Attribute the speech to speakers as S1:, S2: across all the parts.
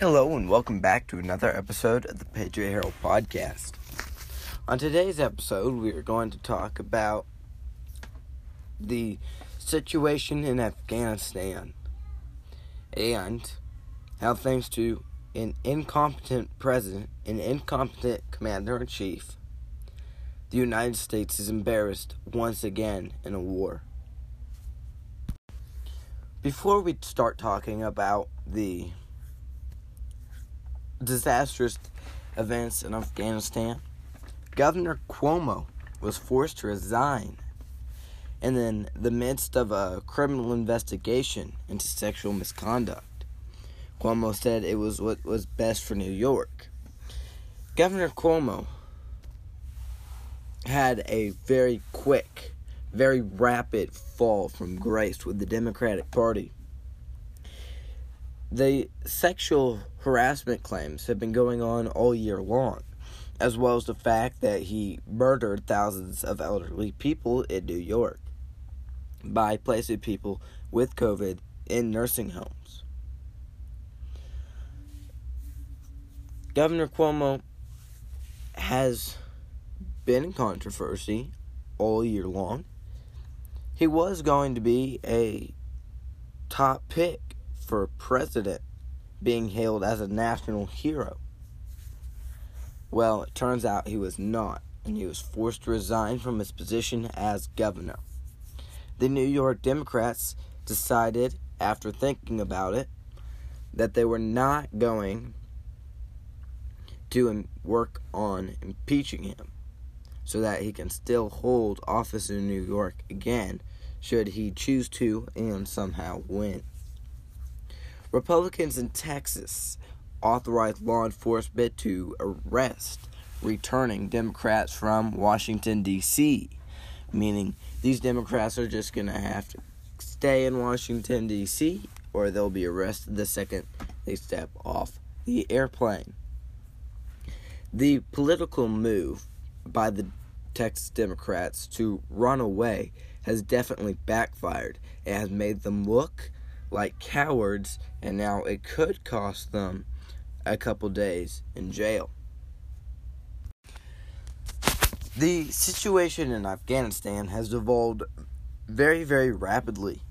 S1: Hello, and welcome back to another episode of the Patriot Herald podcast. On today's episode, we are going to talk about the situation in Afghanistan and how, thanks to an incompetent president, an incompetent commander in chief, the United States is embarrassed once again in a war. Before we start talking about the disastrous events in Afghanistan, Governor Cuomo was forced to resign and then the midst of a criminal investigation into sexual misconduct. Cuomo said it was what was best for New York. Governor Cuomo had a very quick, very rapid fall from grace with the Democratic Party. The sexual harassment claims have been going on all year long, as well as the fact that he murdered thousands of elderly people in New York by placing people with COVID in nursing homes. Governor Cuomo has been in controversy all year long. He was going to be a top pick for a president, being hailed as a national hero. Well, it turns out he was not, and he was forced to resign from his position as governor. The New York Democrats decided, after thinking about it, that they were not going to work on impeaching him so that he can still hold office in New York again should he choose to and somehow win. Republicans in Texas authorized law enforcement to arrest returning Democrats from Washington, D.C., meaning these Democrats are just going to have to stay in Washington, D.C., or they'll be arrested the second they step off the airplane. The political move by the Texas Democrats to run away has definitely backfired. It has made them look like cowards, and now it could cost them a couple days in jail. The situation in Afghanistan has evolved very, very rapidly.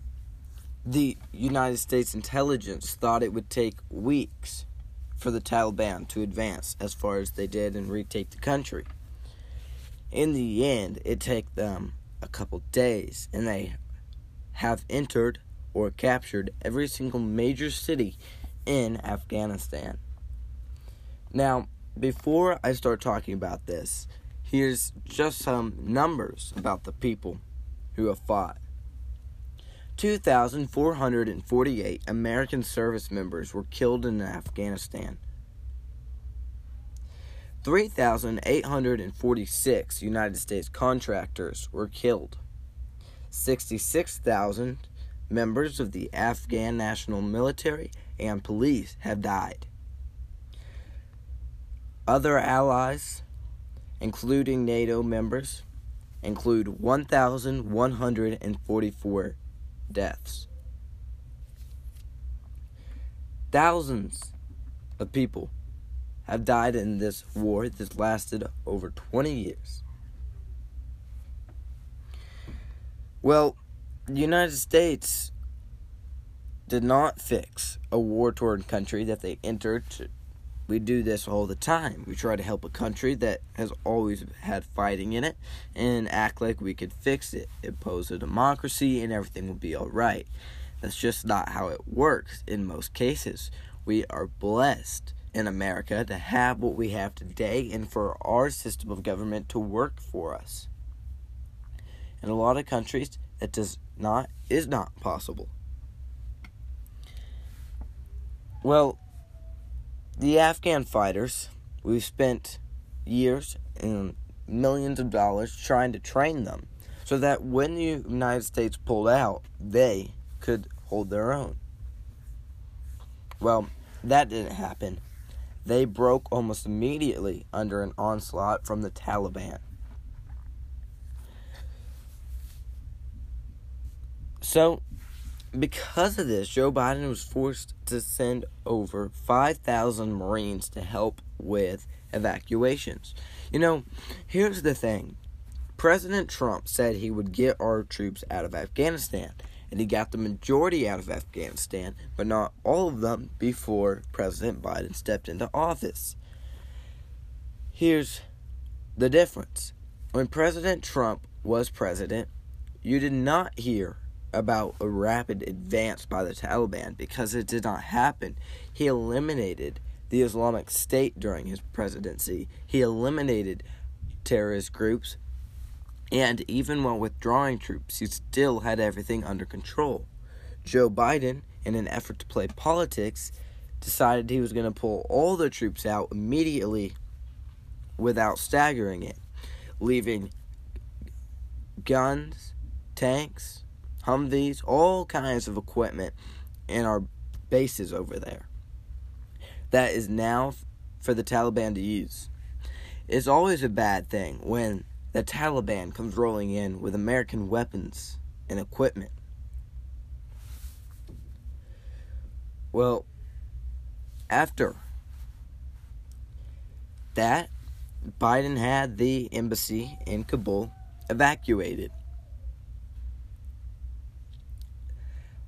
S1: The United States intelligence thought it would take weeks for the Taliban to advance as far as they did and retake the country. In the end, it took them a couple days, and they have entered or captured every single major city in Afghanistan. Now, before I start talking about this, here's just some numbers about the people who have fought. 2,448 American service members were killed in Afghanistan. 3,846 United States contractors were killed. 66,000 members of the Afghan National Military and police have died. Other allies, including NATO members, include 1,144 deaths. Thousands of people have died in this war that lasted over 20 years. Well, the United States did not fix a war torn country that they entered. We do this all the time. We try to help a country that has always had fighting in it and act like we could fix it, impose a democracy, and everything will be alright. That's just not how it works in most cases. We are blessed in America to have what we have today and for our system of government to work for us. In a lot of countries, that does not is not possible. Well, the Afghan fighters, we've spent years and millions of dollars trying to train them so that when the United States pulled out, they could hold their own. Well, that didn't happen. They broke almost immediately under an onslaught from the Taliban. So, because of this, Joe Biden was forced to send over 5,000 Marines to help with evacuations. You know, here's the thing President Trump said he would get our troops out of Afghanistan, and he got the majority out of Afghanistan, but not all of them before President Biden stepped into office. Here's the difference when President Trump was president, you did not hear about a rapid advance by the Taliban because it did not happen. He eliminated the Islamic State during his presidency, he eliminated terrorist groups, and even while withdrawing troops, he still had everything under control. Joe Biden, in an effort to play politics, decided he was going to pull all the troops out immediately without staggering it, leaving guns, tanks, Humvees, all kinds of equipment in our bases over there. That is now for the Taliban to use. It's always a bad thing when the Taliban comes rolling in with American weapons and equipment. Well, after that, Biden had the embassy in Kabul evacuated.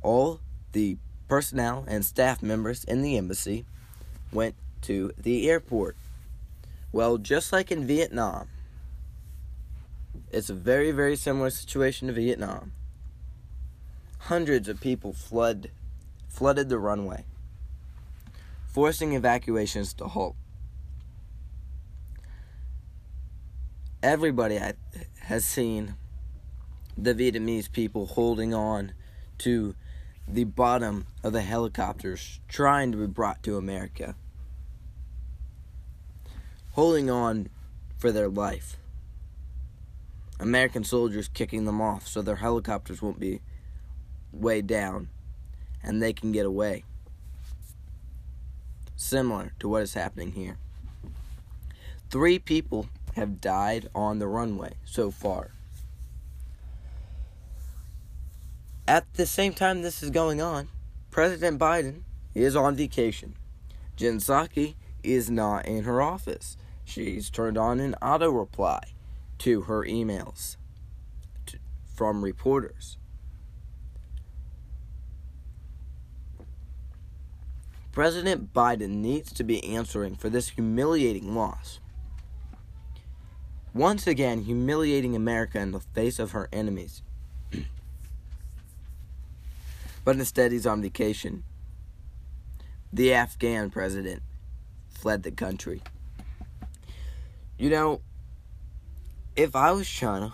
S1: All the personnel and staff members in the embassy went to the airport. Well, just like in Vietnam, it's a very, very similar situation to Vietnam. Hundreds of people flood, flooded the runway, forcing evacuations to halt. Everybody has seen the Vietnamese people holding on to the bottom of the helicopters trying to be brought to America, holding on for their life. American soldiers kicking them off so their helicopters won't be way down and they can get away. Similar to what is happening here. Three people have died on the runway so far. At the same time this is going on, President Biden is on vacation. Jen Psaki is not in her office. She's turned on an auto reply to her emails to, from reporters. President Biden needs to be answering for this humiliating loss. Once again, humiliating America in the face of her enemies. But instead, he's on vacation. The Afghan president fled the country. You know, if I was China,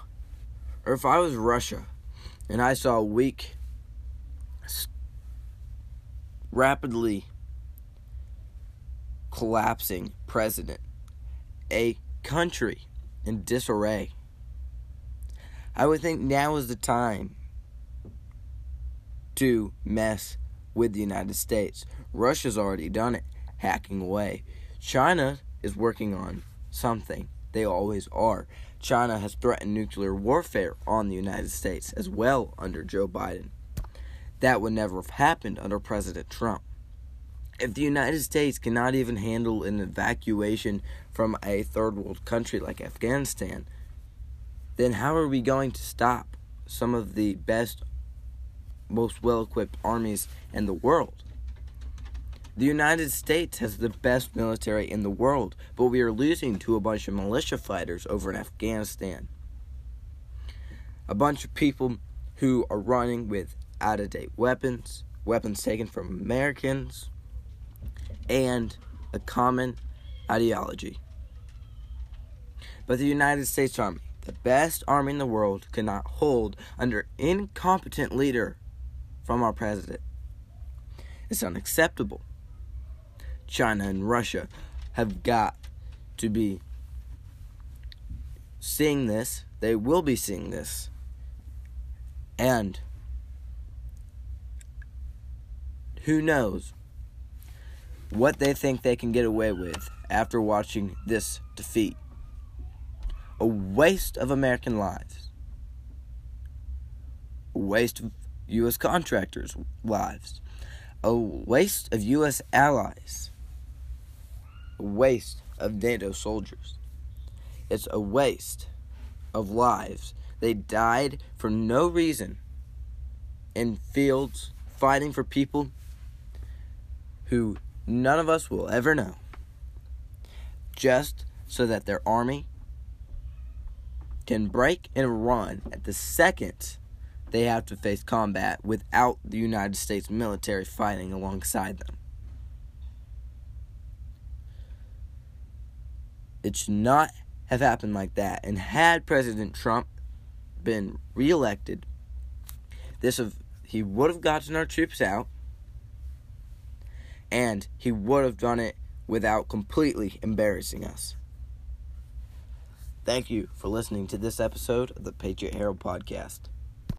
S1: or if I was Russia, and I saw a weak, rapidly collapsing president, a country in disarray, I would think now is the time to mess with the United States. Russia's already done it, hacking away. China is working on something. They always are. China has threatened nuclear warfare on the United States as well under Joe Biden. That would never have happened under President Trump. If the United States cannot even handle an evacuation from a third world country like Afghanistan, then how are we going to stop some of the best, most well equipped armies in the world? The United States has the best military in the world, but we are losing to a bunch of militia fighters over in Afghanistan. A bunch of people who are running with out of date weapons, weapons taken from Americans, and a common ideology. But the United States Army, the best army in the world, cannot hold under incompetent leader from our president. It's unacceptable. China and Russia have got to be seeing this. They will be seeing this. And who knows what they think they can get away with after watching this defeat. A waste of American lives. A waste of U.S. contractors' lives, a waste of U.S. allies, a waste of NATO soldiers. It's a waste of lives. They died for no reason in fields fighting for people who none of us will ever know. Just so that their army can break and run at the second they have to face combat without the United States military fighting alongside them. It should not have happened like that. And had President Trump been reelected, this have he would have gotten our troops out and he would have done it without completely embarrassing us. Thank you for listening to this episode of the Patriot Herald podcast.